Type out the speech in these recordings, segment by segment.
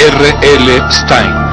R. L. Stein.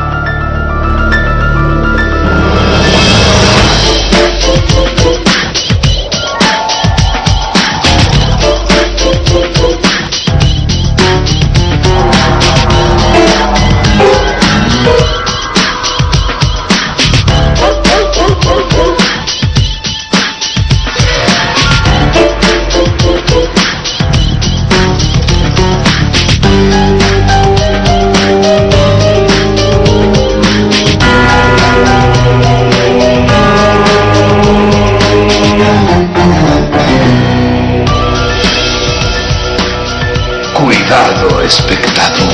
Espectador.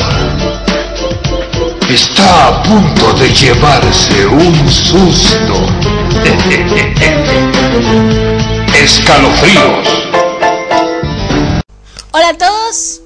Está a punto de llevarse un susto. Escalofríos. Hola a todos,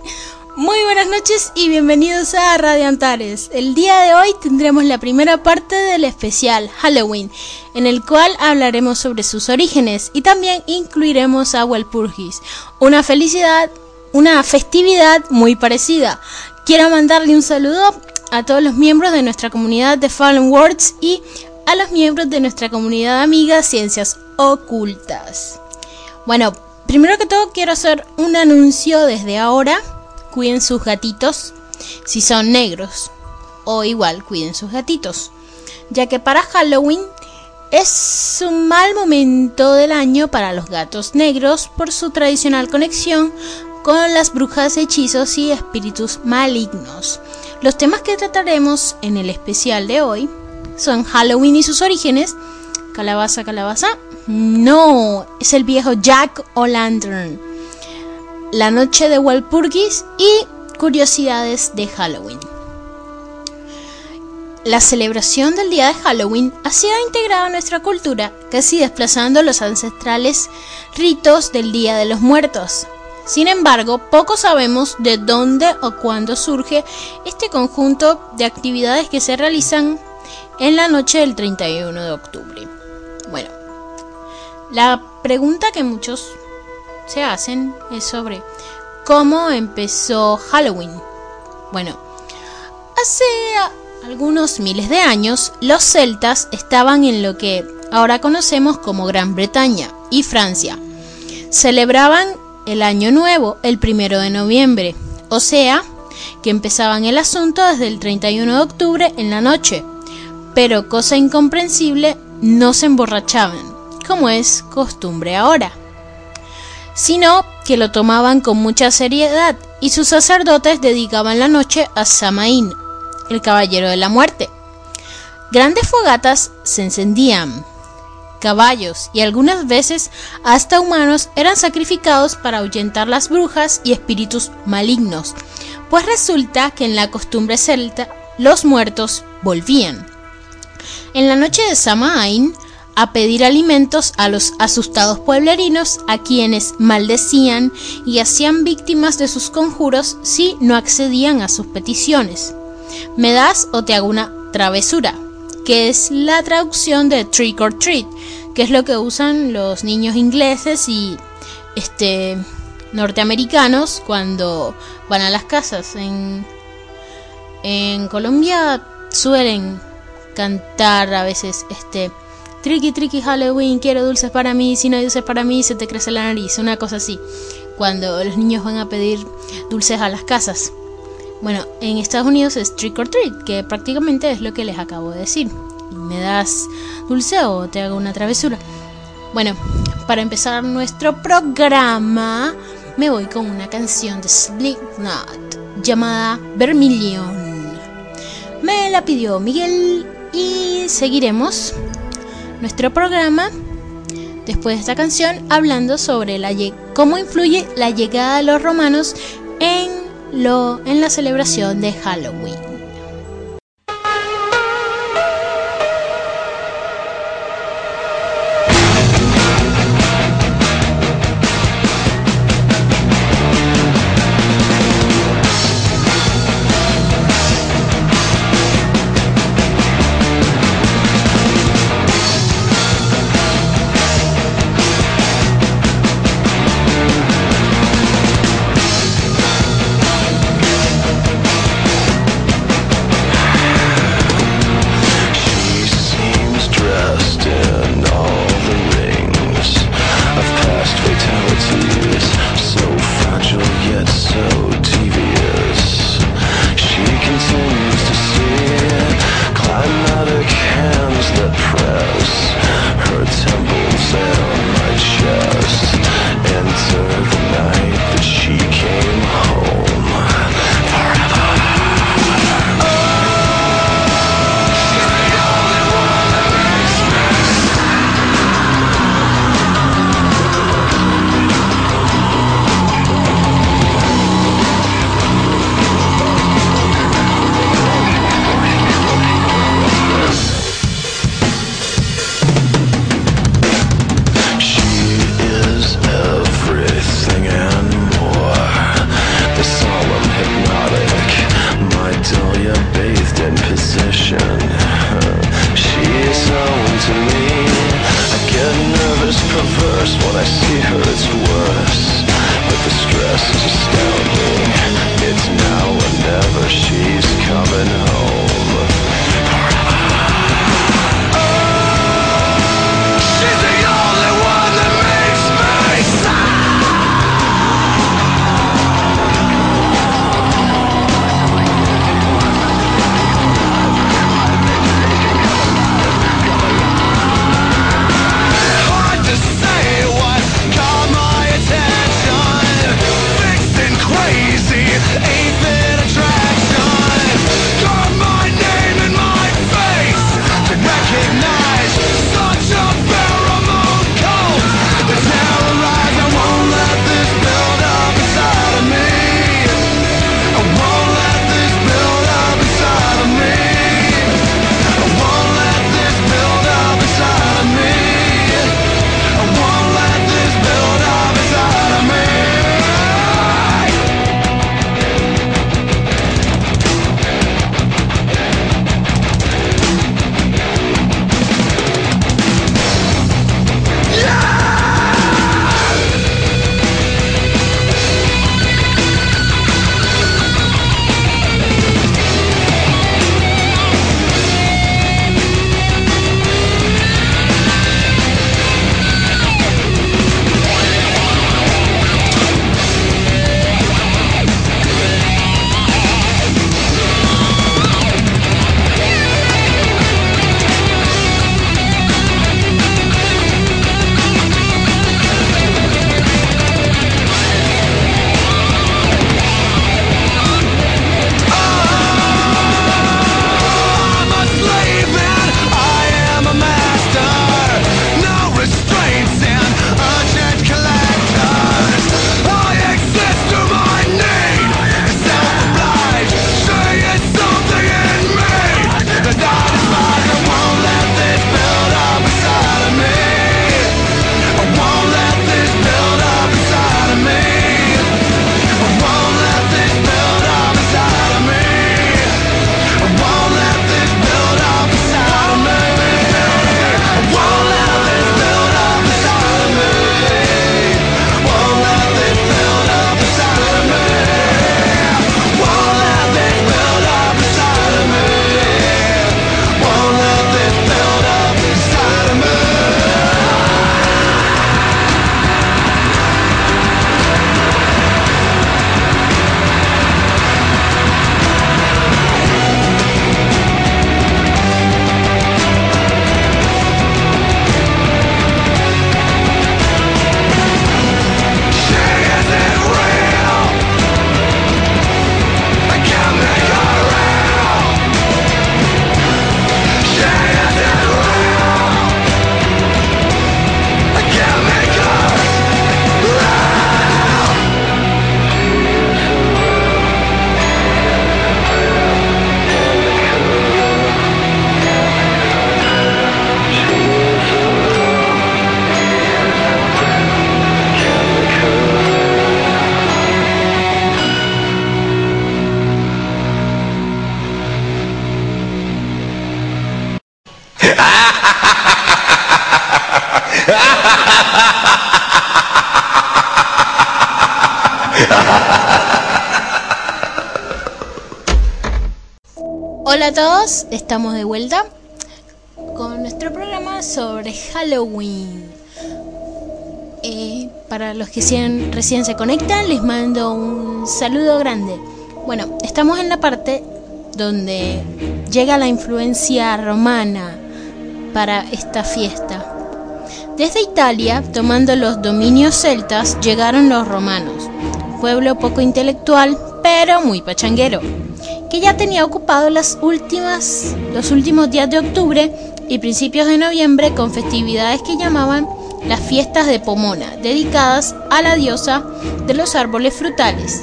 muy buenas noches y bienvenidos a Radio Antares. El día de hoy tendremos la primera parte del especial Halloween, en el cual hablaremos sobre sus orígenes y también incluiremos a Walpurgis, una felicidad, una festividad muy parecida. Quiero mandarle un saludo a todos los miembros de nuestra comunidad de Fallen Words y a los miembros de nuestra comunidad amiga Ciencias Ocultas. Bueno, primero que todo quiero hacer un anuncio desde ahora. Cuiden sus gatitos si son negros. O igual, cuiden sus gatitos. Ya que para Halloween es un mal momento del año para los gatos negros por su tradicional conexión con las brujas, hechizos y espíritus malignos. Los temas que trataremos en el especial de hoy son Halloween y sus orígenes, calabaza, calabaza, no, es el viejo Jack O'Lantern, la noche de Walpurgis y curiosidades de Halloween. La celebración del día de Halloween ha sido integrada a nuestra cultura, casi desplazando los ancestrales ritos del Día de los Muertos. Sin embargo, poco sabemos de dónde o cuándo surge este conjunto de actividades que se realizan en la noche del 31 de octubre. Bueno, la pregunta que muchos se hacen es sobre cómo empezó Halloween. Bueno, hace algunos miles de años los celtas estaban en lo que ahora conocemos como Gran Bretaña y Francia. Celebraban el año nuevo el primero de noviembre, o sea, que empezaban el asunto desde el 31 de octubre en la noche, pero cosa incomprensible, no se emborrachaban, como es costumbre ahora, sino que lo tomaban con mucha seriedad y sus sacerdotes dedicaban la noche a Samaín, el caballero de la muerte. Grandes fogatas se encendían, caballos y algunas veces hasta humanos eran sacrificados para ahuyentar las brujas y espíritus malignos, pues resulta que en la costumbre celta los muertos volvían. En la noche de Samaín, a pedir alimentos a los asustados pueblerinos a quienes maldecían y hacían víctimas de sus conjuros si no accedían a sus peticiones. Me das o te hago una travesura, que es la traducción de trick or treat, que es lo que usan los niños ingleses y este norteamericanos cuando van a las casas. En, en Colombia suelen cantar a veces este Tricky Tricky Halloween, quiero dulces para mí, si no hay dulces para mí se te crece la nariz, una cosa así, cuando los niños van a pedir dulces a las casas. Bueno, en Estados Unidos es trick or treat, que prácticamente es lo que les acabo de decir. ¿Me das dulce o te hago una travesura? Bueno, para empezar nuestro programa, me voy con una canción de Slipknot llamada Vermilion. Me la pidió Miguel y seguiremos nuestro programa después de esta canción hablando sobre la cómo influye la llegada de los romanos en lo en la celebración de Halloween. to me. I get nervous, perverse When I see her it's worse. But the stress is astounding. Que recién se conectan, les mando un saludo grande. Bueno, estamos en la parte donde llega la influencia romana para esta fiesta. Desde Italia, tomando los dominios celtas, llegaron los romanos, pueblo poco intelectual, pero muy pachanguero, que ya tenía ocupado las últimas, los últimos días de octubre y principios de noviembre con festividades que llamaban las fiestas de Pomona, dedicadas a la diosa de los árboles frutales.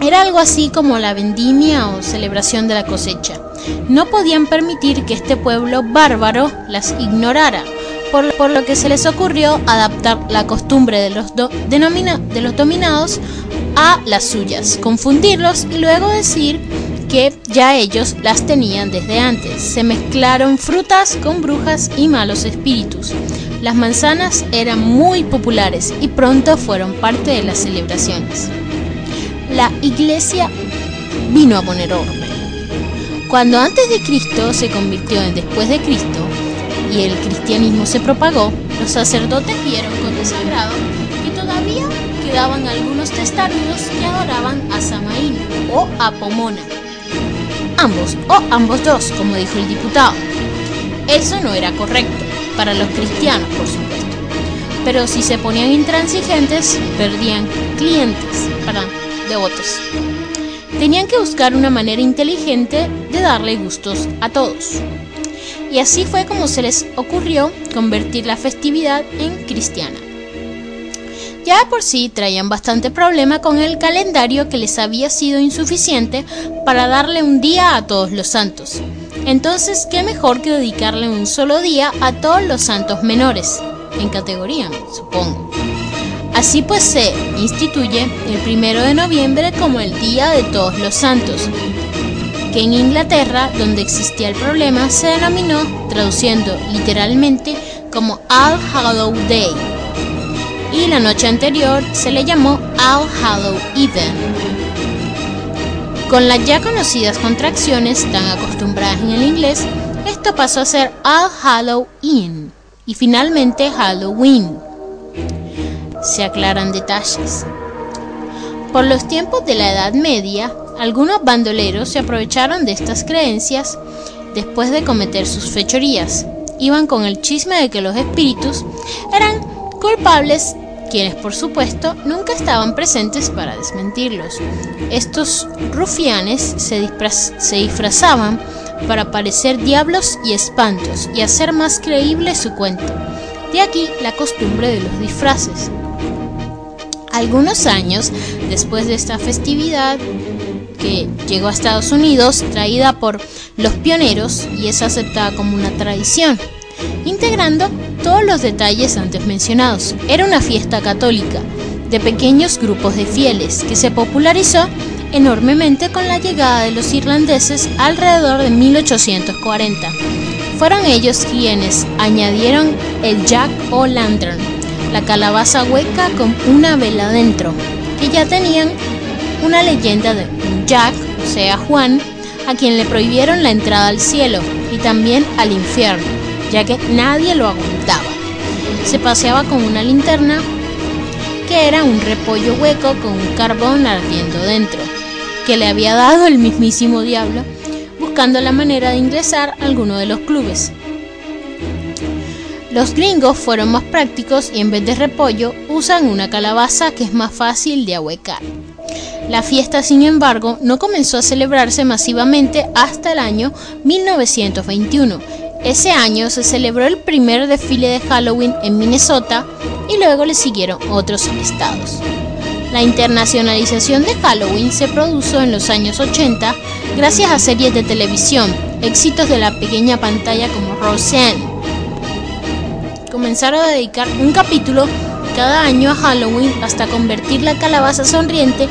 Era algo así como la vendimia o celebración de la cosecha. No podían permitir que este pueblo bárbaro las ignorara, por, lo que se les ocurrió adaptar la costumbre de los, de los dominados a las suyas, confundirlos y luego decir que ya ellos las tenían desde antes. Se mezclaron frutas con brujas y malos espíritus. Las manzanas eran muy populares y pronto fueron parte de las celebraciones. La iglesia vino a poner orden. Cuando antes de Cristo se convirtió en después de Cristo, y el cristianismo se propagó, los sacerdotes vieron con desagrado que todavía quedaban algunos testarudos que adoraban a Samaín o a Pomona. Ambos, o ambos dos, como dijo el diputado. Eso no era correcto, para los cristianos, por supuesto. Pero si se ponían intransigentes, perdían clientes, perdón, devotos. Tenían que buscar una manera inteligente de darle gustos a todos y así fue como se les ocurrió convertir la festividad en cristiana. Ya por sí traían bastante problema con el calendario que les había sido insuficiente para darle un día a todos los santos. Entonces, ¿qué mejor que dedicarle un solo día a todos los santos menores? En categoría, supongo. Así pues se instituye el primero de noviembre como el Día de Todos los Santos, que en Inglaterra, donde existía el problema, se denominó, traduciendo literalmente, como All Hallow Day. Y la noche anterior se le llamó All Hallow Even. Con las ya conocidas contracciones tan acostumbradas en el inglés, esto pasó a ser All Hallow In y finalmente Halloween. Se aclaran detalles. Por los tiempos de la Edad Media, algunos bandoleros se aprovecharon de estas creencias después de cometer sus fechorías. Iban con el chisme de que los espíritus eran culpables, quienes por supuesto nunca estaban presentes para desmentirlos. Estos rufianes se, se disfrazaban para parecer diablos y espantos y hacer más creíble su cuento. De aquí la costumbre de los disfraces. Algunos años después de esta festividad, que llegó a Estados Unidos traída por los pioneros y es aceptada como una tradición, integrando todos los detalles antes mencionados. Era una fiesta católica de pequeños grupos de fieles que se popularizó enormemente con la llegada de los irlandeses alrededor de 1840. Fueron ellos quienes añadieron el jack o lantern, la calabaza hueca con una vela dentro, que ya tenían una leyenda de un Jack, o sea Juan, a quien le prohibieron la entrada al cielo y también al infierno, ya que nadie lo aguantaba. Se paseaba con una linterna que era un repollo hueco con un carbón ardiendo dentro, que le había dado el mismísimo diablo, buscando la manera de ingresar a alguno de los clubes. Los gringos fueron más prácticos y en vez de repollo usan una calabaza que es más fácil de ahuecar. La fiesta, sin embargo, no comenzó a celebrarse masivamente hasta el año 1921. Ese año se celebró el primer desfile de Halloween en Minnesota y luego le siguieron otros estados. La internacionalización de Halloween se produjo en los años 80 gracias a series de televisión, éxitos de la pequeña pantalla como Roseanne. Comenzaron a dedicar un capítulo cada año a Halloween hasta convertir la calabaza sonriente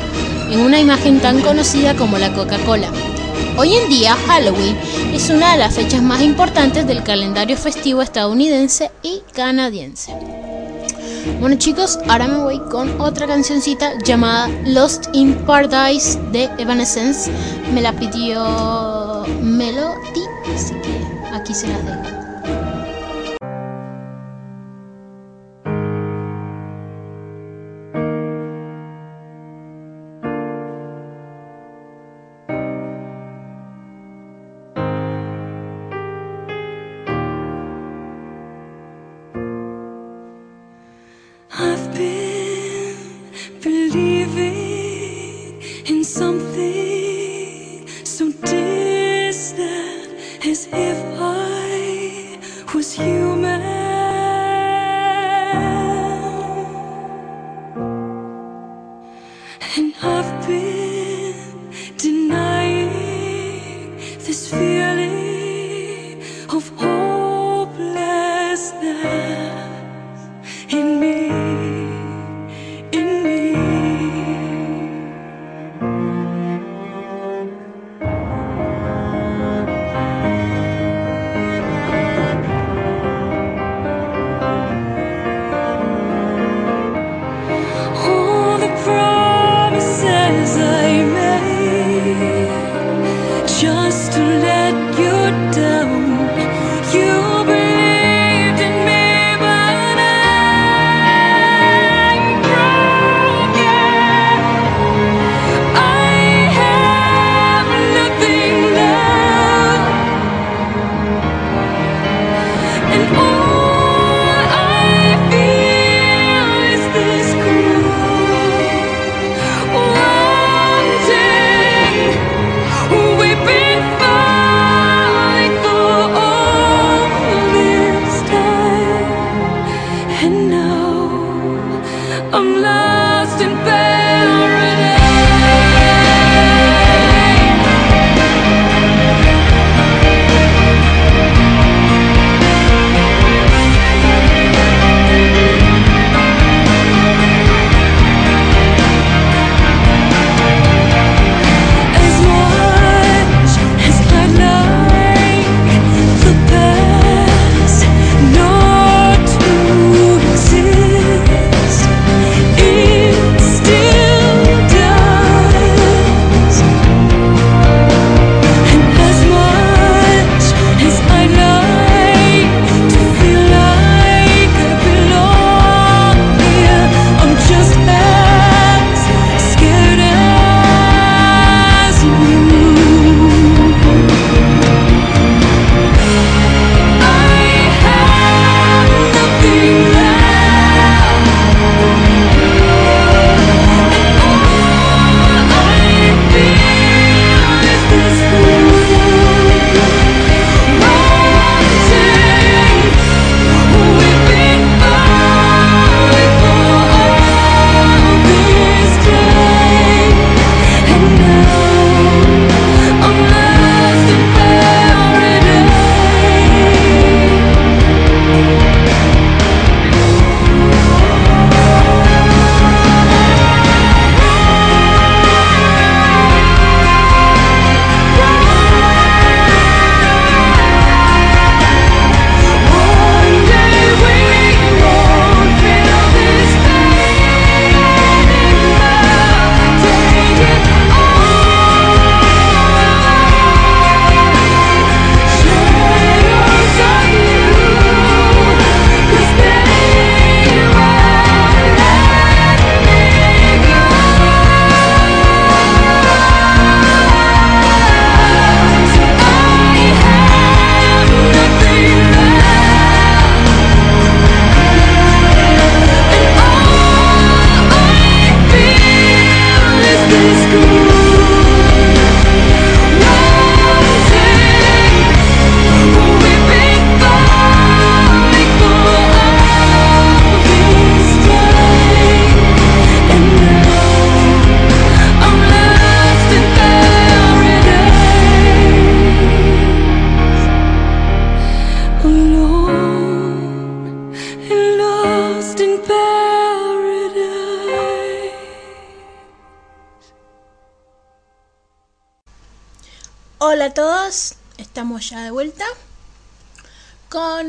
en una imagen tan conocida como la Coca-Cola. Hoy en día Halloween es una de las fechas más importantes del calendario festivo estadounidense y canadiense. Bueno chicos, ahora me voy con otra cancioncita llamada Lost in Paradise de Evanescence. Me la pidió Melody, así que aquí se las dejo.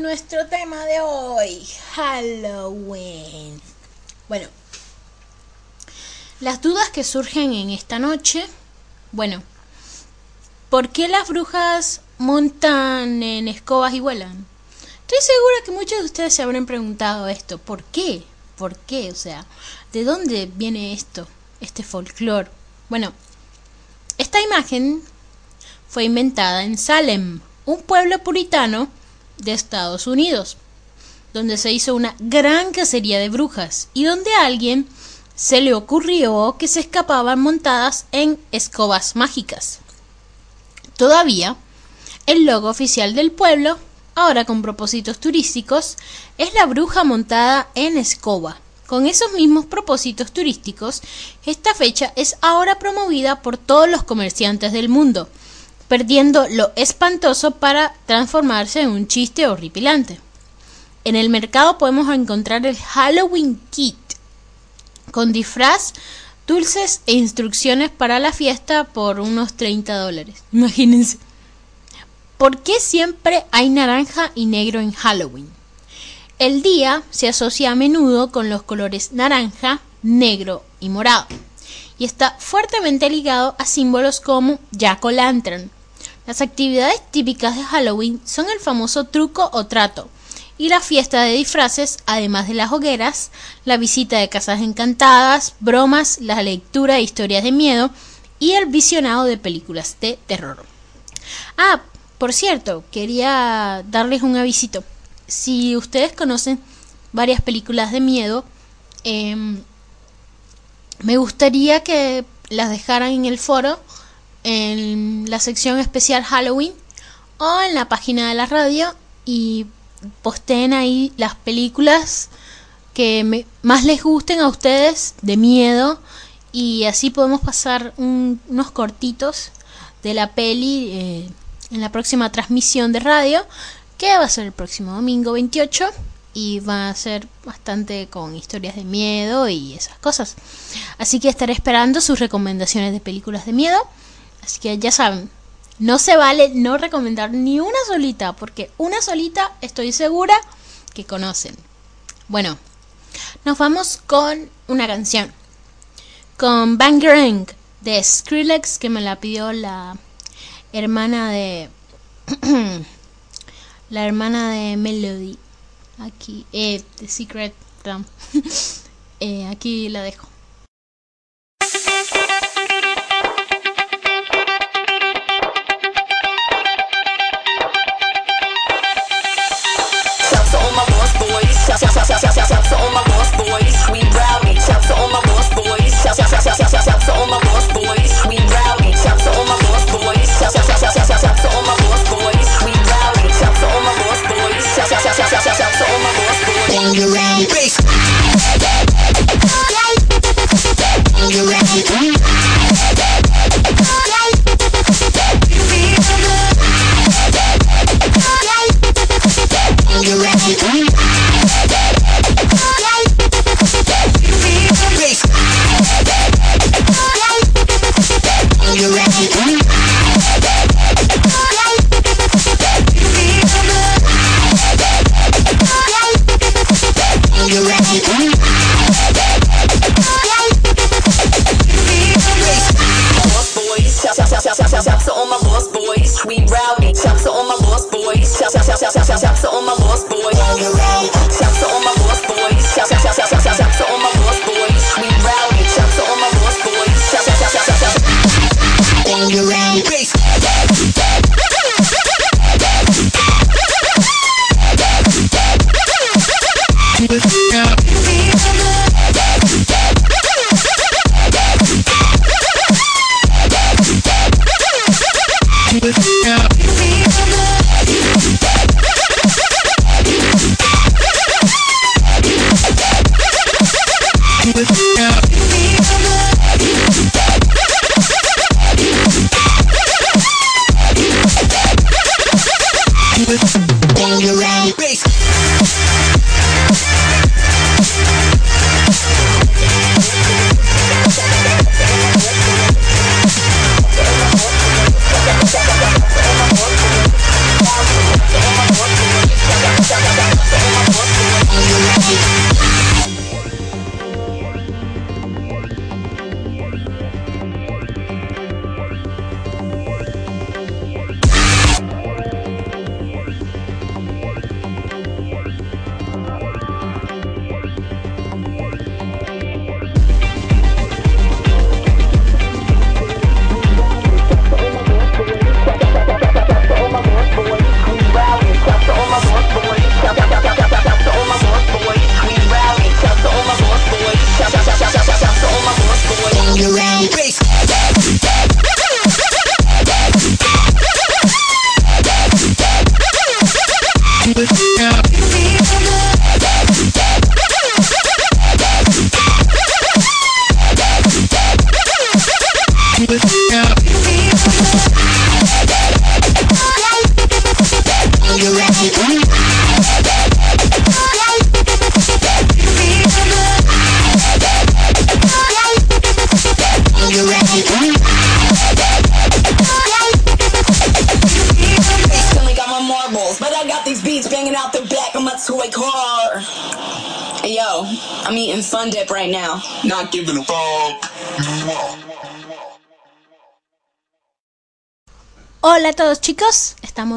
Nuestro tema de hoy, Halloween. Bueno, las dudas que surgen en esta noche, bueno, ¿por qué las brujas montan en escobas y vuelan? Estoy segura que muchos de ustedes se habrán preguntado esto, ¿por qué? ¿Por qué? O sea, ¿de dónde viene esto, este folclore? Bueno, esta imagen fue inventada en Salem, un pueblo puritano de Estados Unidos, donde se hizo una gran cacería de brujas y donde a alguien se le ocurrió que se escapaban montadas en escobas mágicas. Todavía, el logo oficial del pueblo, ahora con propósitos turísticos, es la bruja montada en escoba. Con esos mismos propósitos turísticos, esta fecha es ahora promovida por todos los comerciantes del mundo, perdiendo lo espantoso para transformarse en un chiste horripilante. En el mercado podemos encontrar el Halloween Kit, con disfraz, dulces e instrucciones para la fiesta por unos 30 dólares. Imagínense. ¿Por qué siempre hay naranja y negro en Halloween? El día se asocia a menudo con los colores naranja, negro y morado, y está fuertemente ligado a símbolos como Jack o Lantern, las actividades típicas de Halloween son el famoso truco o trato y la fiesta de disfraces, además de las hogueras, la visita de casas encantadas, bromas, la lectura de historias de miedo y el visionado de películas de terror. Ah, por cierto, quería darles un avisito. Si ustedes conocen varias películas de miedo, em, me gustaría que las dejaran en el foro en la sección especial Halloween o en la página de la radio y posteen ahí las películas que más les gusten a ustedes de miedo y así podemos pasar unos cortitos de la peli eh, en la próxima transmisión de radio que va a ser el próximo domingo 28 y va a ser bastante con historias de miedo y esas cosas. Así que estaré esperando sus recomendaciones de películas de miedo. Así que ya saben, no se vale no recomendar ni una solita, porque una solita estoy segura que conocen. Bueno, nos vamos con una canción. Con Bangerang de Skrillex, que me la pidió la hermana de. la hermana de Melody. Aquí, eh, The Secret. eh, aquí la dejo. Shout, shout, shout, my lost boys, we rowdy. Shout to my lost boys. Shout, shout, my lost boys, we rowdy. Shout to my lost boys. Shout, shout, my lost boys, we rowdy. Shout to my lost boys. Shout, shout, shout, shout, shout, shout to all my lost boys. Bangarang. Bass.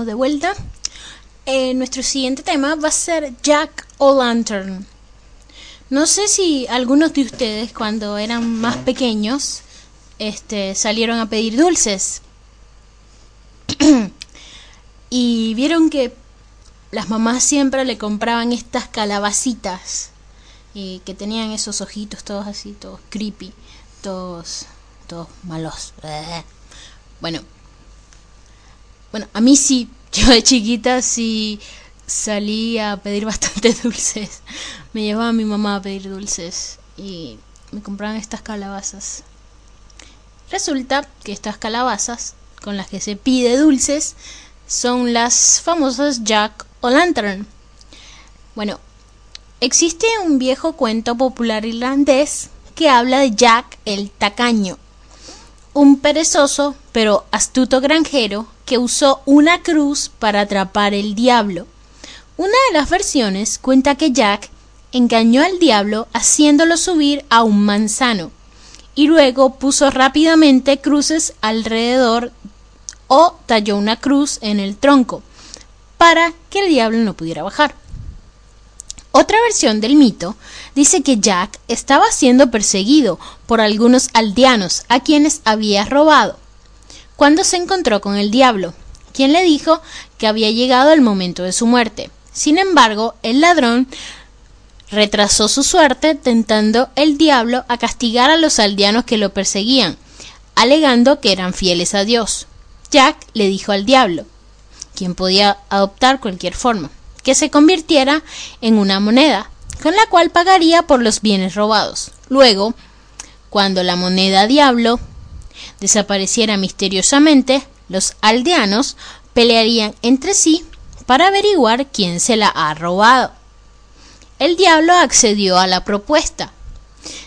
De vuelta. Eh, nuestro siguiente tema va a ser Jack o Lantern. No sé si algunos de ustedes cuando eran más pequeños este, salieron a pedir dulces. y vieron que las mamás siempre le compraban estas calabacitas y que tenían esos ojitos todos así, todos creepy, todos, todos malos. Bueno, bueno, a mí sí, yo de chiquita sí salí a pedir bastante dulces. Me llevaba a mi mamá a pedir dulces y me compraban estas calabazas. Resulta que estas calabazas con las que se pide dulces son las famosas Jack o Lantern. Bueno, existe un viejo cuento popular irlandés que habla de Jack el tacaño, un perezoso pero astuto granjero que usó una cruz para atrapar el diablo. Una de las versiones cuenta que Jack engañó al diablo haciéndolo subir a un manzano y luego puso rápidamente cruces alrededor o talló una cruz en el tronco para que el diablo no pudiera bajar. Otra versión del mito dice que Jack estaba siendo perseguido por algunos aldeanos a quienes había robado cuando se encontró con el diablo, quien le dijo que había llegado el momento de su muerte. Sin embargo, el ladrón retrasó su suerte tentando el diablo a castigar a los aldeanos que lo perseguían, alegando que eran fieles a Dios. Jack le dijo al diablo, quien podía adoptar cualquier forma, que se convirtiera en una moneda, con la cual pagaría por los bienes robados. Luego, cuando la moneda diablo desapareciera misteriosamente, los aldeanos pelearían entre sí para averiguar quién se la ha robado. El diablo accedió a la propuesta.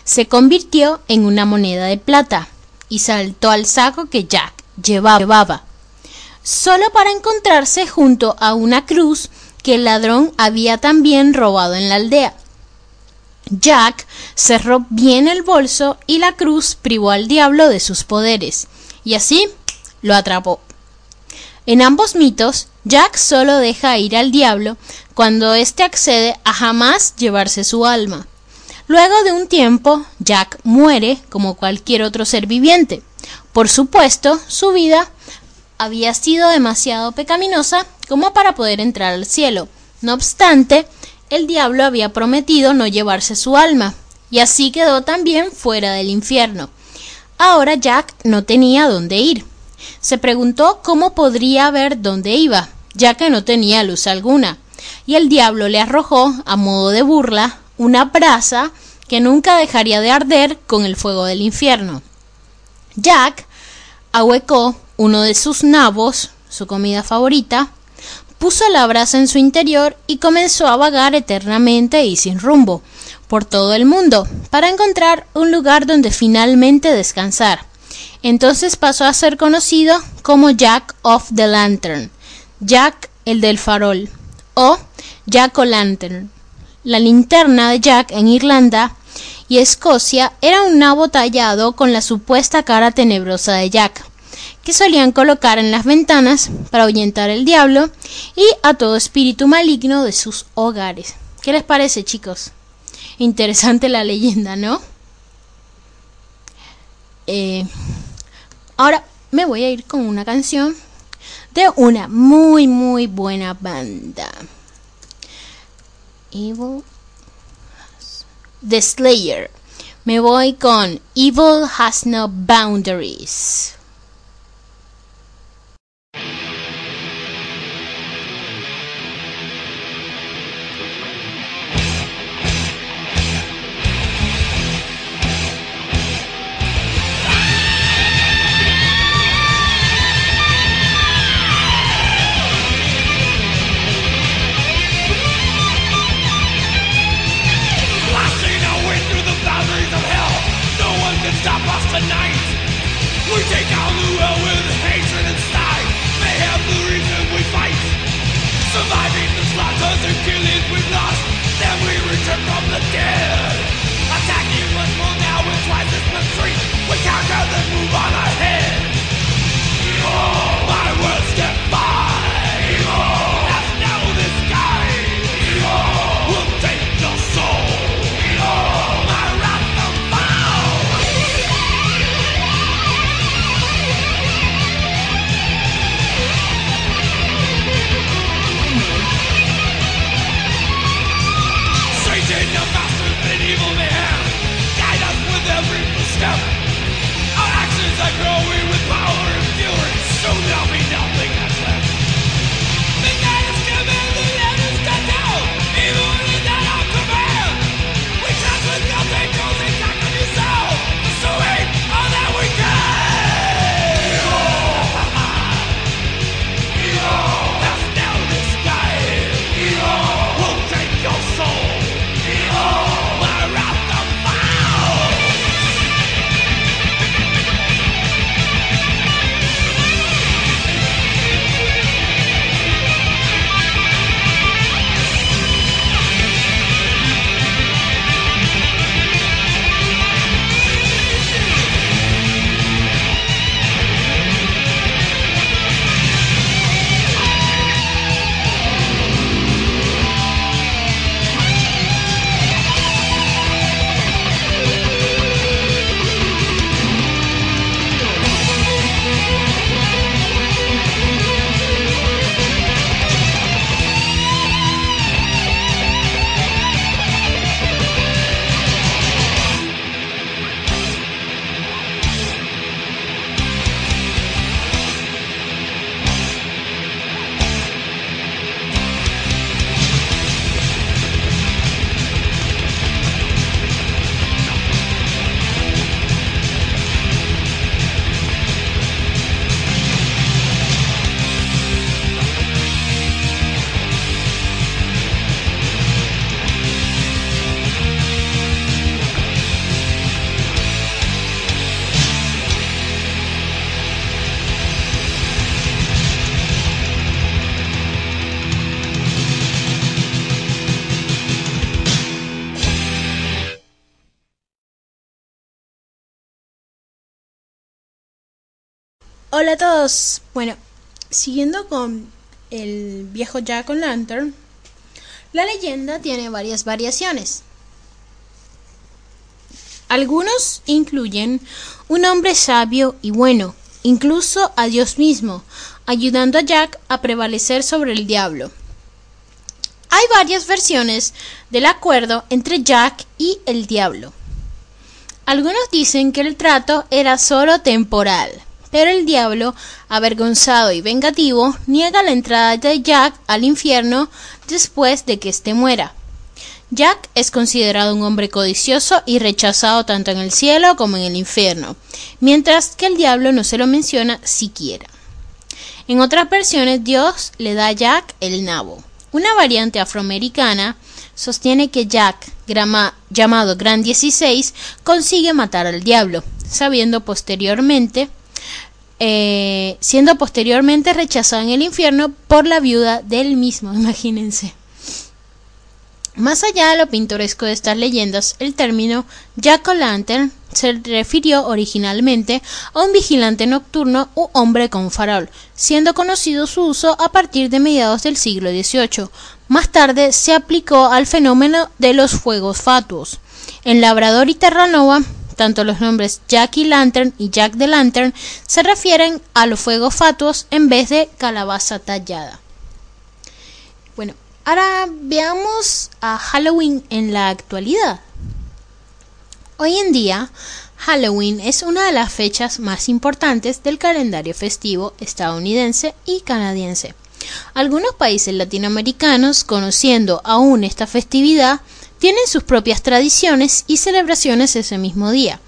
Se convirtió en una moneda de plata y saltó al saco que Jack llevaba, solo para encontrarse junto a una cruz que el ladrón había también robado en la aldea. Jack cerró bien el bolso y la cruz privó al diablo de sus poderes, y así lo atrapó. En ambos mitos, Jack solo deja ir al diablo cuando éste accede a jamás llevarse su alma. Luego de un tiempo, Jack muere como cualquier otro ser viviente. Por supuesto, su vida había sido demasiado pecaminosa como para poder entrar al cielo. No obstante, el diablo había prometido no llevarse su alma, y así quedó también fuera del infierno. Ahora Jack no tenía dónde ir. Se preguntó cómo podría ver dónde iba, ya que no tenía luz alguna, y el diablo le arrojó, a modo de burla, una brasa que nunca dejaría de arder con el fuego del infierno. Jack ahuecó uno de sus nabos, su comida favorita, puso la brasa en su interior y comenzó a vagar eternamente y sin rumbo por todo el mundo para encontrar un lugar donde finalmente descansar. Entonces pasó a ser conocido como Jack of the Lantern, Jack el del farol o Jack o Lantern. La linterna de Jack en Irlanda y Escocia era un nabo tallado con la supuesta cara tenebrosa de Jack que solían colocar en las ventanas para ahuyentar el diablo y a todo espíritu maligno de sus hogares. ¿Qué les parece, chicos? Interesante la leyenda, ¿no? Eh, ahora me voy a ir con una canción de una muy muy buena banda. Evil The Slayer. Me voy con Evil Has No Boundaries. Hola a todos. Bueno, siguiendo con el viejo Jack o Lantern, la leyenda tiene varias variaciones. Algunos incluyen un hombre sabio y bueno, incluso a Dios mismo, ayudando a Jack a prevalecer sobre el diablo. Hay varias versiones del acuerdo entre Jack y el diablo. Algunos dicen que el trato era solo temporal pero el diablo, avergonzado y vengativo, niega la entrada de Jack al infierno después de que éste muera. Jack es considerado un hombre codicioso y rechazado tanto en el cielo como en el infierno, mientras que el diablo no se lo menciona siquiera. En otras versiones Dios le da a Jack el nabo. Una variante afroamericana sostiene que Jack, llamado Gran 16, consigue matar al diablo, sabiendo posteriormente eh, siendo posteriormente rechazado en el infierno por la viuda del mismo, imagínense. Más allá de lo pintoresco de estas leyendas, el término Jack O'Lantern se refirió originalmente a un vigilante nocturno u hombre con farol, siendo conocido su uso a partir de mediados del siglo XVIII. Más tarde se aplicó al fenómeno de los fuegos fatuos. En Labrador y Terranova tanto los nombres Jack y Lantern y Jack the Lantern se refieren a los fuegos fatuos en vez de calabaza tallada. Bueno, ahora veamos a Halloween en la actualidad. Hoy en día, Halloween es una de las fechas más importantes del calendario festivo estadounidense y canadiense. Algunos países latinoamericanos, conociendo aún esta festividad, tienen sus propias tradiciones y celebraciones ese mismo día,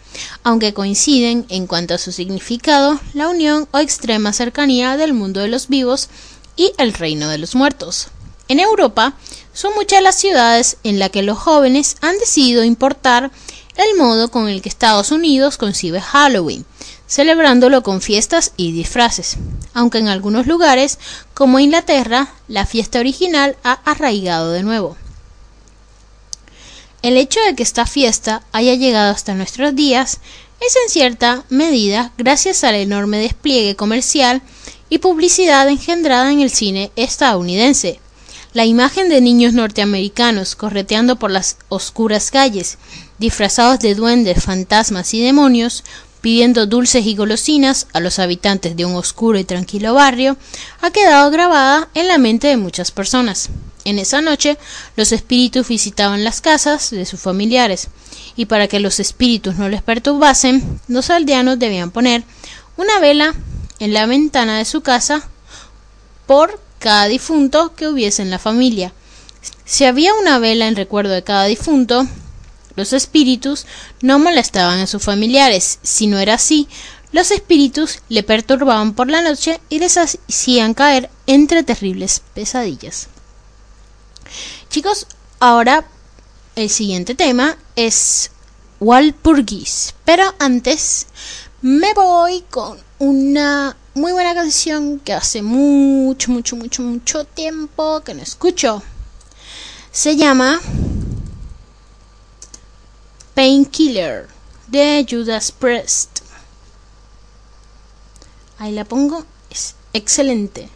aunque coinciden en cuanto a su significado, la unión o extrema cercanía del mundo de los vivos y el reino de los muertos. En Europa son muchas las ciudades en las que los jóvenes han decidido importar el modo con el que Estados Unidos concibe Halloween, celebrándolo con fiestas y disfraces, aunque en algunos lugares, como Inglaterra, la fiesta original ha arraigado de nuevo. El hecho de que esta fiesta haya llegado hasta nuestros días es en cierta medida gracias al enorme despliegue comercial y publicidad engendrada en el cine estadounidense. La imagen de niños norteamericanos correteando por las oscuras calles, disfrazados de duendes, fantasmas y demonios, pidiendo dulces y golosinas a los habitantes de un oscuro y tranquilo barrio, ha quedado grabada en la mente de muchas personas. En esa noche, los espíritus visitaban las casas de sus familiares, y para que los espíritus no les perturbasen, los aldeanos debían poner una vela en la ventana de su casa por cada difunto que hubiese en la familia. Si había una vela en recuerdo de cada difunto, los espíritus no molestaban a sus familiares. Si no era así, los espíritus le perturbaban por la noche y les hacían caer entre terribles pesadillas. Chicos, ahora el siguiente tema es Walpurgis. Pero antes me voy con una muy buena canción que hace mucho, mucho, mucho, mucho tiempo que no escucho. Se llama Painkiller de Judas Priest. Ahí la pongo, es excelente.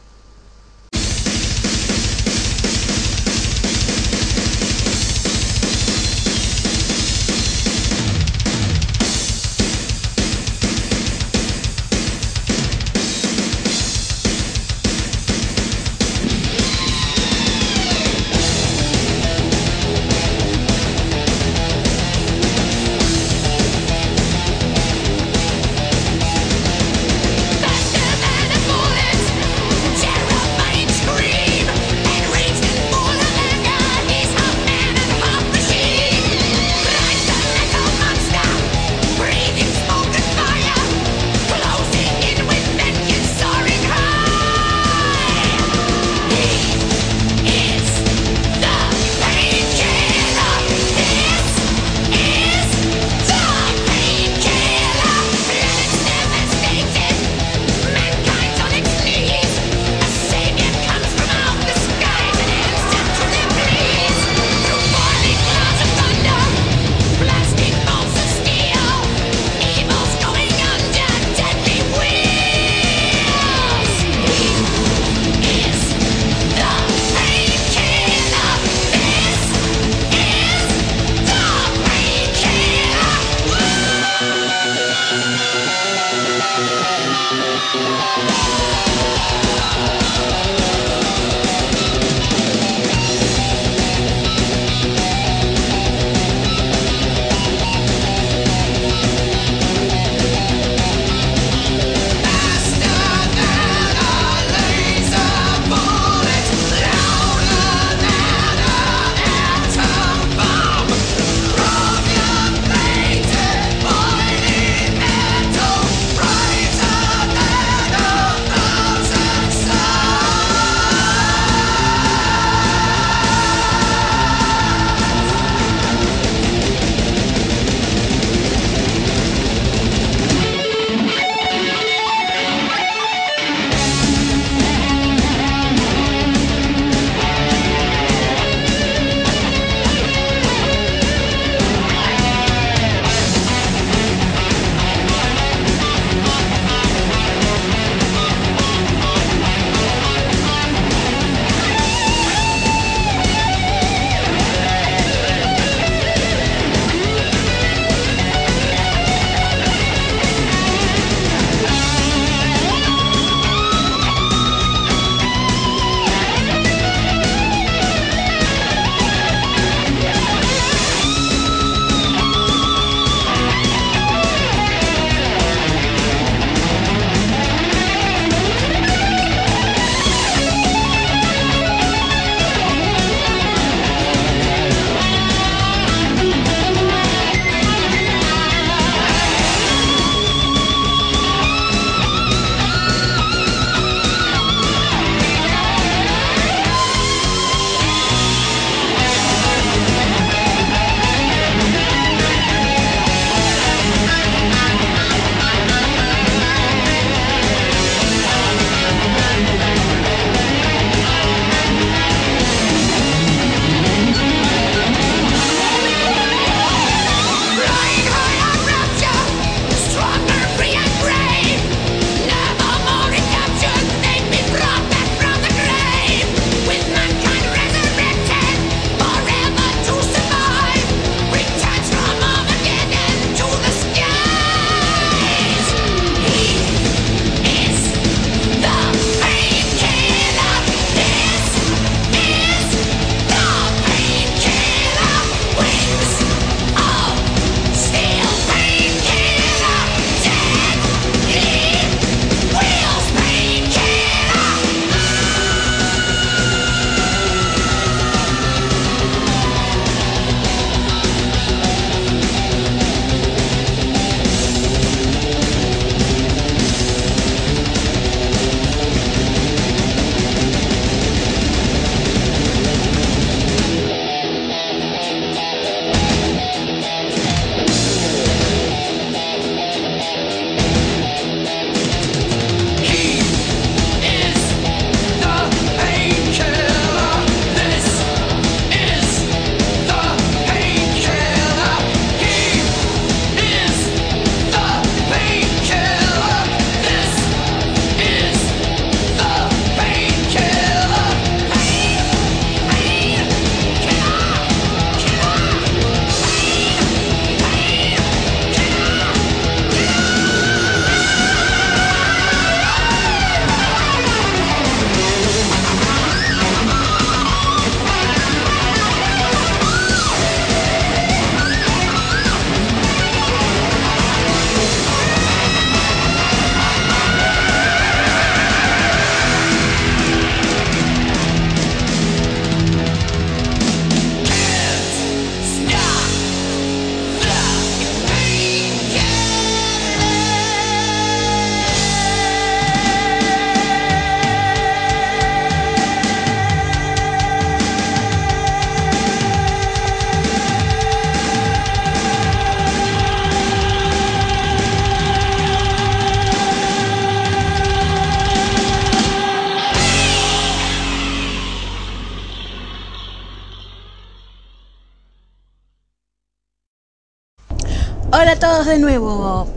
De nuevo.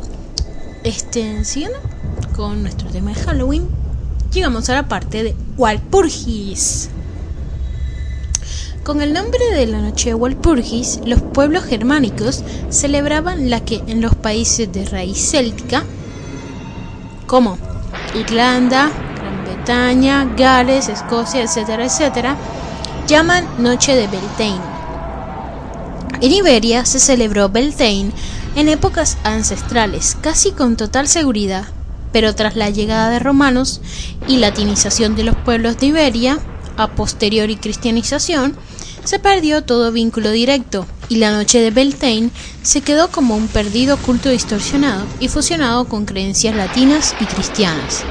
Este, siguiendo con nuestro tema de Halloween, llegamos a la parte de Walpurgis. Con el nombre de la noche de Walpurgis, los pueblos germánicos celebraban la que en los países de raíz céltica, como Irlanda, Gran Bretaña, Gales, Escocia, etcétera, etcétera, llaman Noche de Beltane. En Iberia se celebró Beltane en épocas ancestrales, casi con total seguridad, pero tras la llegada de romanos y latinización de los pueblos de Iberia, a posteriori cristianización, se perdió todo vínculo directo y la noche de Beltane se quedó como un perdido culto distorsionado y fusionado con creencias latinas y cristianas.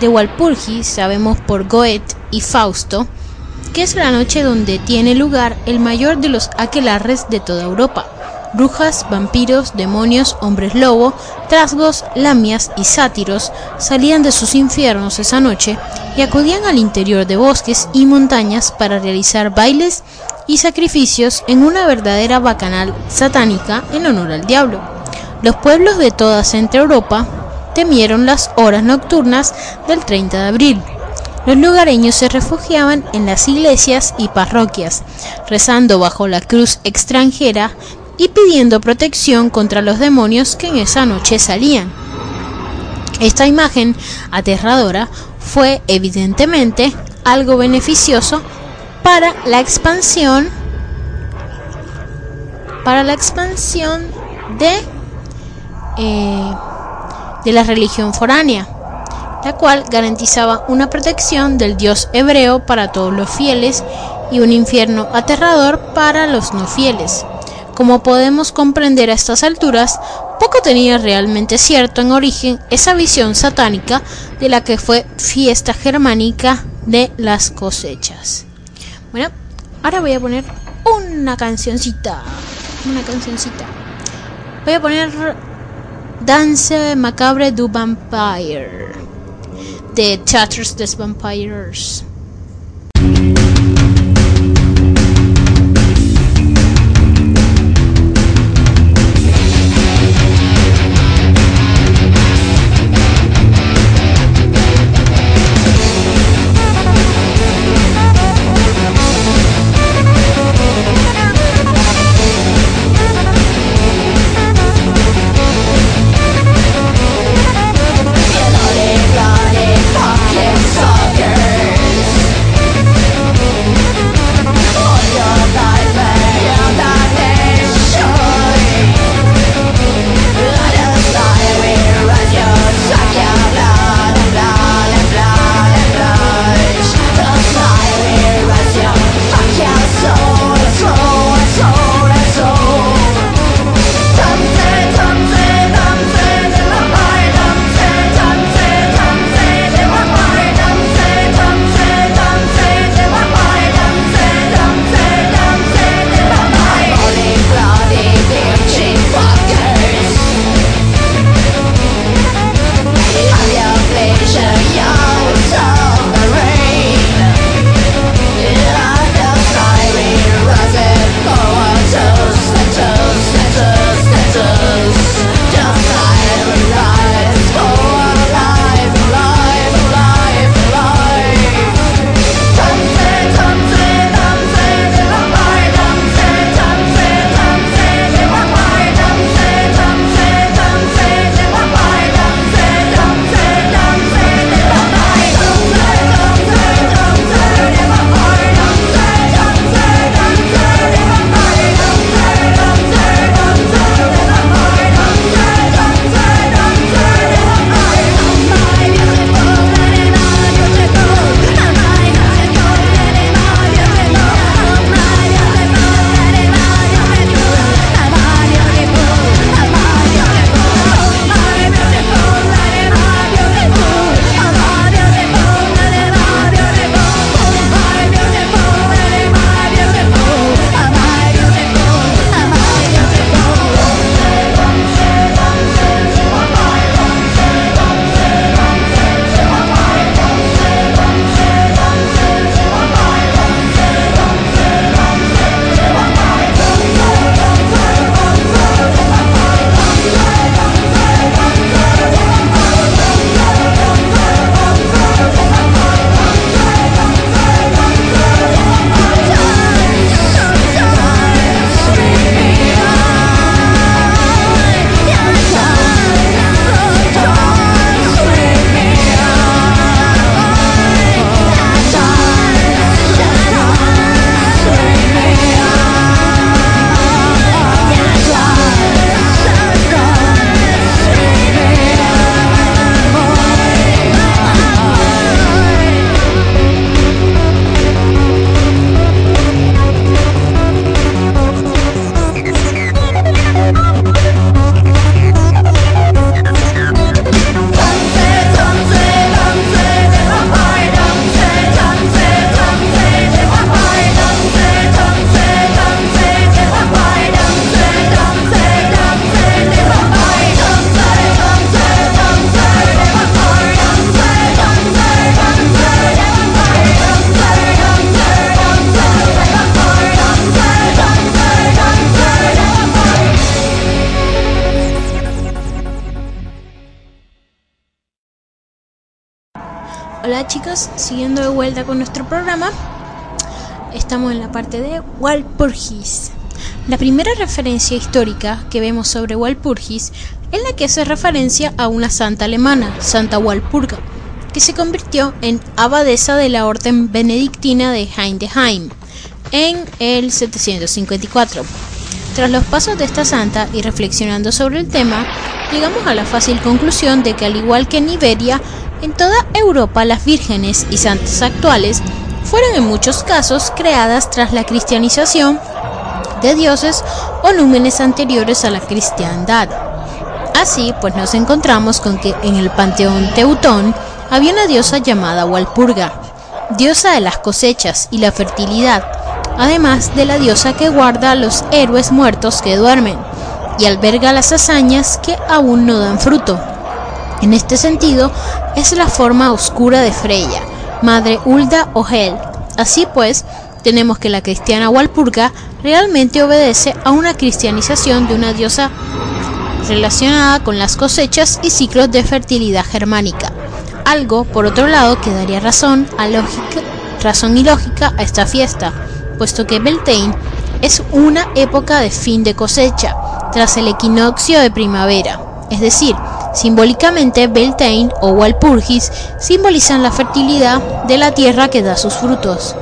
De Walpurgis sabemos por Goethe y Fausto que es la noche donde tiene lugar el mayor de los aquelarres de toda Europa, Brujas, vampiros, demonios, hombres lobo, trasgos, lamias y sátiros salían de sus infiernos esa noche y acudían al interior de bosques y montañas para realizar bailes y sacrificios en una verdadera bacanal satánica en honor al diablo. Los pueblos de toda Centro Europa temieron las horas nocturnas del 30 de abril. Los lugareños se refugiaban en las iglesias y parroquias, rezando bajo la cruz extranjera y pidiendo protección contra los demonios que en esa noche salían. Esta imagen aterradora fue evidentemente algo beneficioso para la expansión para la expansión de eh, de la religión foránea la cual garantizaba una protección del dios hebreo para todos los fieles y un infierno aterrador para los no fieles. Como podemos comprender a estas alturas, poco tenía realmente cierto en origen esa visión satánica de la que fue fiesta germánica de las cosechas. Bueno, ahora voy a poner una cancioncita. Una cancioncita. Voy a poner Dance Macabre du Vampire de Chatters des Vampires. Con nuestro programa, estamos en la parte de Walpurgis. La primera referencia histórica que vemos sobre Walpurgis es la que hace referencia a una santa alemana, Santa Walpurga, que se convirtió en abadesa de la orden benedictina de Heindheim en el 754. Tras los pasos de esta santa y reflexionando sobre el tema, llegamos a la fácil conclusión de que al igual que en Iberia, en toda Europa las vírgenes y santas actuales fueron en muchos casos creadas tras la cristianización de dioses o númenes anteriores a la cristiandad. Así, pues nos encontramos con que en el panteón teutón había una diosa llamada Walpurga, diosa de las cosechas y la fertilidad, además de la diosa que guarda a los héroes muertos que duermen y alberga las hazañas que aún no dan fruto. En este sentido, es la forma oscura de Freya, madre Ulda o Hel. Así pues, tenemos que la cristiana Walpurga realmente obedece a una cristianización de una diosa relacionada con las cosechas y ciclos de fertilidad germánica. Algo, por otro lado, que daría razón, a lógica, razón y lógica a esta fiesta, puesto que Beltane es una época de fin de cosecha, tras el equinoccio de primavera. Es decir, simbólicamente Beltane o Walpurgis simbolizan la fertilidad de la tierra que da sus frutos.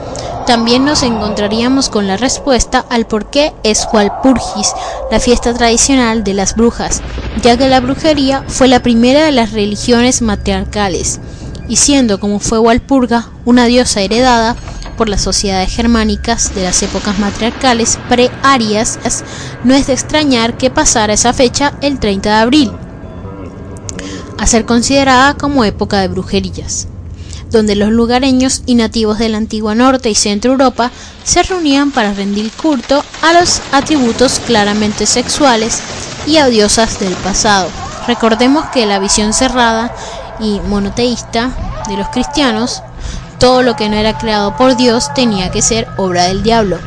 También nos encontraríamos con la respuesta al por qué es Walpurgis, la fiesta tradicional de las brujas, ya que la brujería fue la primera de las religiones matriarcales, y siendo como fue Walpurga una diosa heredada, por las sociedades germánicas de las épocas matriarcales pre-arias, no es de extrañar que pasara esa fecha el 30 de abril, a ser considerada como época de brujerías, donde los lugareños y nativos de la antigua Norte y Centro Europa se reunían para rendir culto a los atributos claramente sexuales y a diosas del pasado. Recordemos que la visión cerrada y monoteísta de los cristianos todo lo que no era creado por Dios tenía que ser obra del diablo.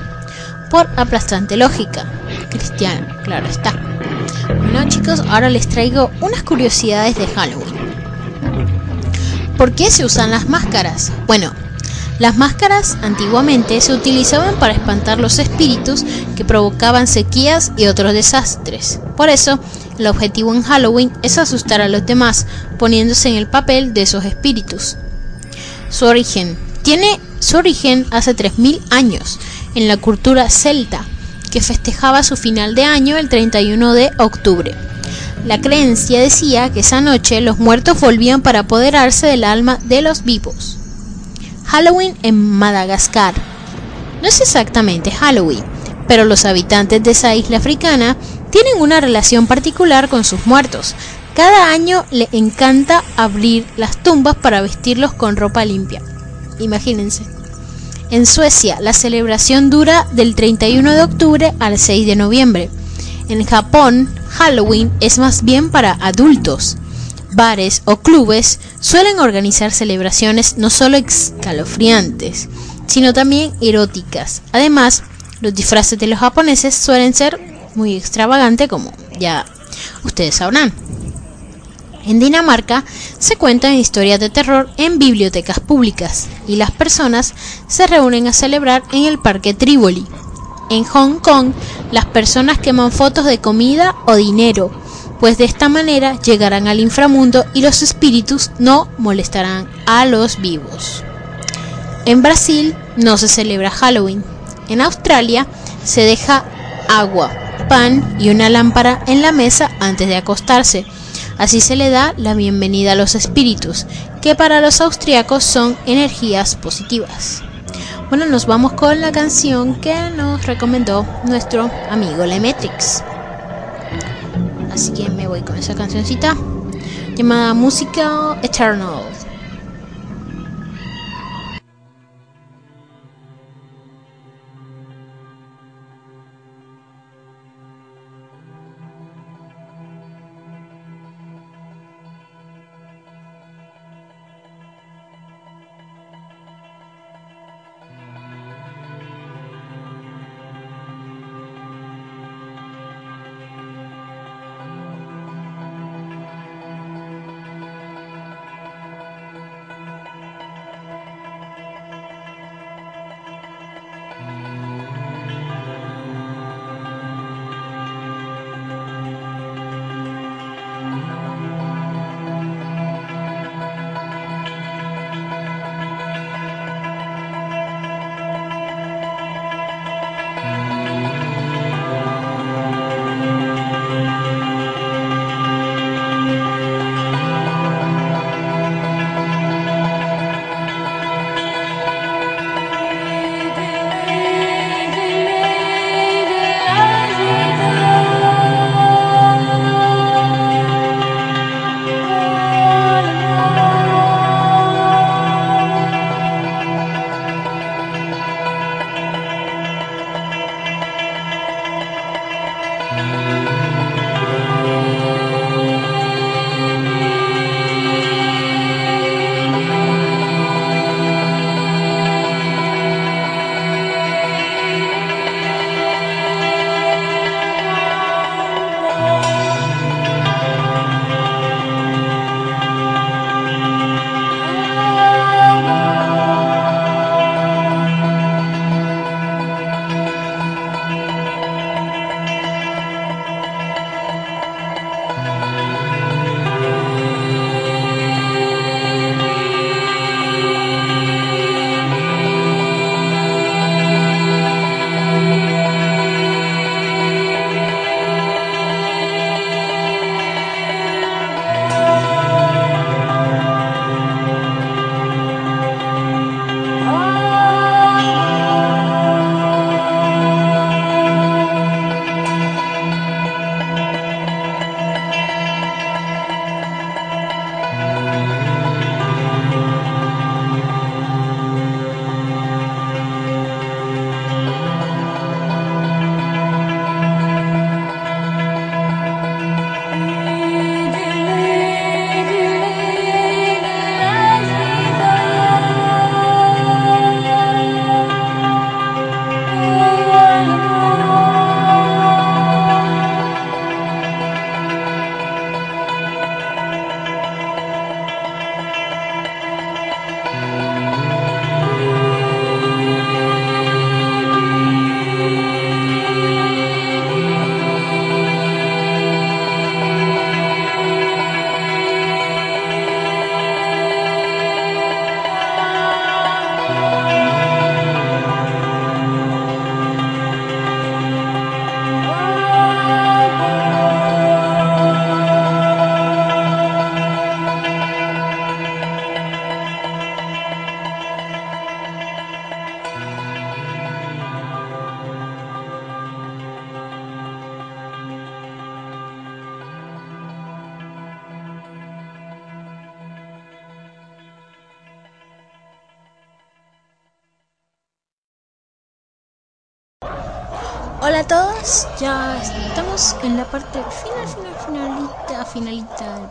Por aplastante lógica. Cristiano, claro está. Bueno chicos, ahora les traigo unas curiosidades de Halloween. ¿Por qué se usan las máscaras? Bueno, las máscaras antiguamente se utilizaban para espantar los espíritus que provocaban sequías y otros desastres. Por eso, el objetivo en Halloween es asustar a los demás, poniéndose en el papel de esos espíritus. Su origen tiene su origen hace 3.000 años en la cultura celta, que festejaba su final de año el 31 de octubre. La creencia decía que esa noche los muertos volvían para apoderarse del alma de los vivos. Halloween en Madagascar. No es exactamente Halloween, pero los habitantes de esa isla africana tienen una relación particular con sus muertos, cada año le encanta abrir las tumbas para vestirlos con ropa limpia. Imagínense. En Suecia, la celebración dura del 31 de octubre al 6 de noviembre. En Japón, Halloween es más bien para adultos. Bares o clubes suelen organizar celebraciones no solo escalofriantes, sino también eróticas. Además, los disfraces de los japoneses suelen ser muy extravagantes, como ya ustedes sabrán. En Dinamarca se cuentan historias de terror en bibliotecas públicas y las personas se reúnen a celebrar en el Parque Trívoli. En Hong Kong, las personas queman fotos de comida o dinero, pues de esta manera llegarán al inframundo y los espíritus no molestarán a los vivos. En Brasil no se celebra Halloween. En Australia se deja agua, pan y una lámpara en la mesa antes de acostarse Así se le da la bienvenida a los espíritus, que para los austriacos son energías positivas. Bueno, nos vamos con la canción que nos recomendó nuestro amigo Lemetrix. Así que me voy con esa cancioncita llamada Música Eternal.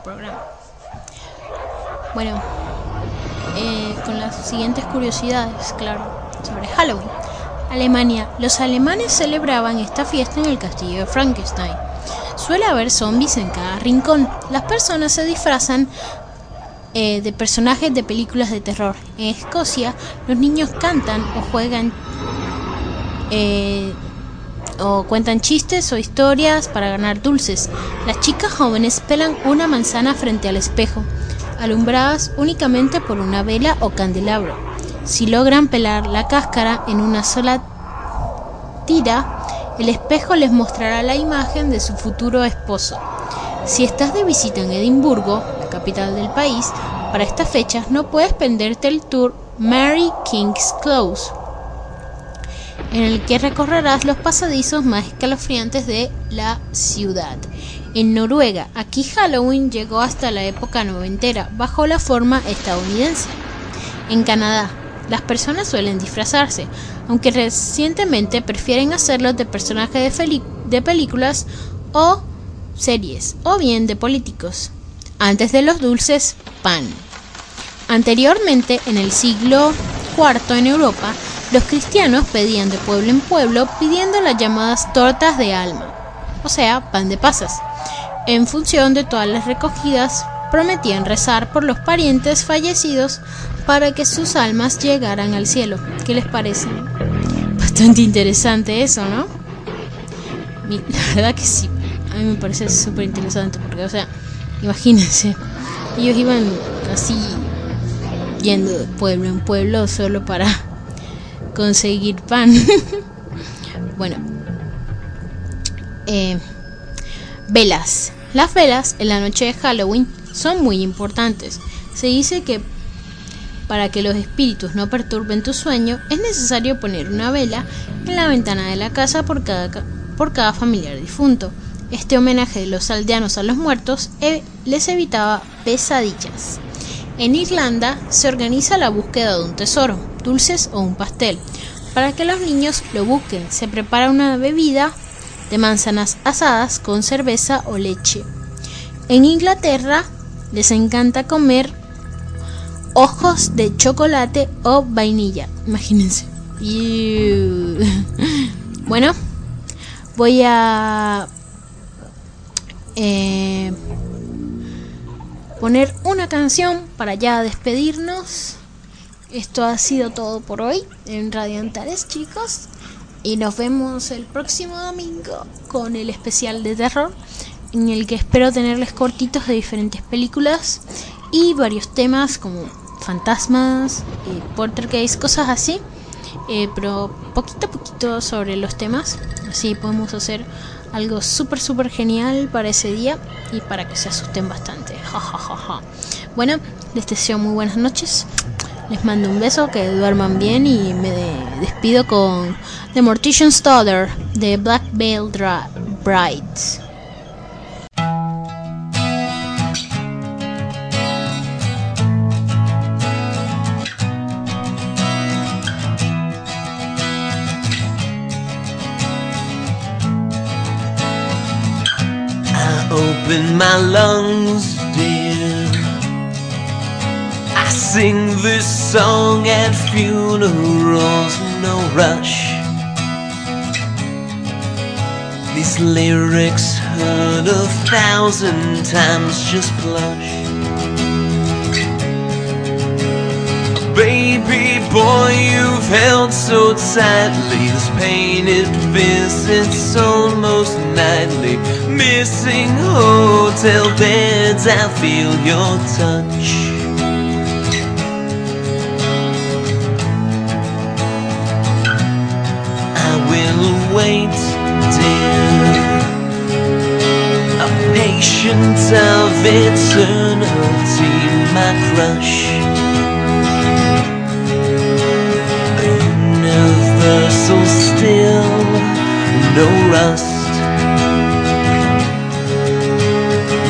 Programa. Bueno, eh, con las siguientes curiosidades, claro, sobre Halloween. Alemania. Los alemanes celebraban esta fiesta en el castillo de Frankenstein. Suele haber zombies en cada rincón. Las personas se disfrazan eh, de personajes de películas de terror. En Escocia, los niños cantan o juegan eh, o cuentan chistes o historias para ganar dulces. Las chicas jóvenes pelan una manzana frente al espejo, alumbradas únicamente por una vela o candelabro. Si logran pelar la cáscara en una sola tira, el espejo les mostrará la imagen de su futuro esposo. Si estás de visita en Edimburgo, capital del país, para estas fechas no puedes perderte el tour Mary King's Close, en el que recorrerás los pasadizos más escalofriantes de la ciudad. En Noruega, aquí Halloween llegó hasta la época noventera, bajo la forma estadounidense. En Canadá, las personas suelen disfrazarse, aunque recientemente prefieren hacerlo de personajes de, de películas o series, o bien de políticos antes de los dulces pan. Anteriormente, en el siglo IV en Europa, los cristianos pedían de pueblo en pueblo pidiendo las llamadas tortas de alma, o sea, pan de pasas. En función de todas las recogidas, prometían rezar por los parientes fallecidos para que sus almas llegaran al cielo. ¿Qué les parece? Bastante interesante eso, ¿no? La verdad que sí, a mí me parece súper interesante porque, o sea, Imagínense, ellos iban así yendo de pueblo en pueblo solo para conseguir pan. bueno, eh, velas. Las velas en la noche de Halloween son muy importantes. Se dice que para que los espíritus no perturben tu sueño es necesario poner una vela en la ventana de la casa por cada, por cada familiar difunto. Este homenaje de los aldeanos a los muertos e-, les evitaba pesadillas. En Irlanda se organiza la búsqueda de un tesoro, dulces o un pastel. Para que los niños lo busquen, se prepara una bebida de manzanas asadas con cerveza o leche. En Inglaterra les encanta comer ojos de chocolate o vainilla. Imagínense. Bueno, voy a eh, poner una canción para ya despedirnos. Esto ha sido todo por hoy en Radiantares, chicos. Y nos vemos el próximo domingo con el especial de terror, en el que espero tenerles cortitos de diferentes películas y varios temas como fantasmas, eh, cosas así. Eh, pero poquito a poquito sobre los temas. Así podemos hacer algo súper, súper genial para ese día y para que se asusten bastante. Bueno, les deseo muy buenas noches. Les mando un beso, que duerman bien y me despido con The Mortician's Daughter de Black Veil Bride. Open my lungs, dear. I sing this song at funerals, no rush. These lyrics heard a thousand times just blush. Baby boy, you've held so tightly. This pain it visits almost nightly. Missing hotel beds, I feel your touch. I will wait, dear A patient of eternity, my crush universal still, no rust.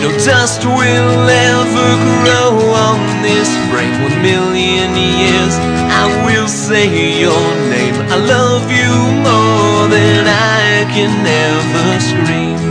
No dust will ever grow on this frame. One million years, I will say your name. I love you more than I can never scream.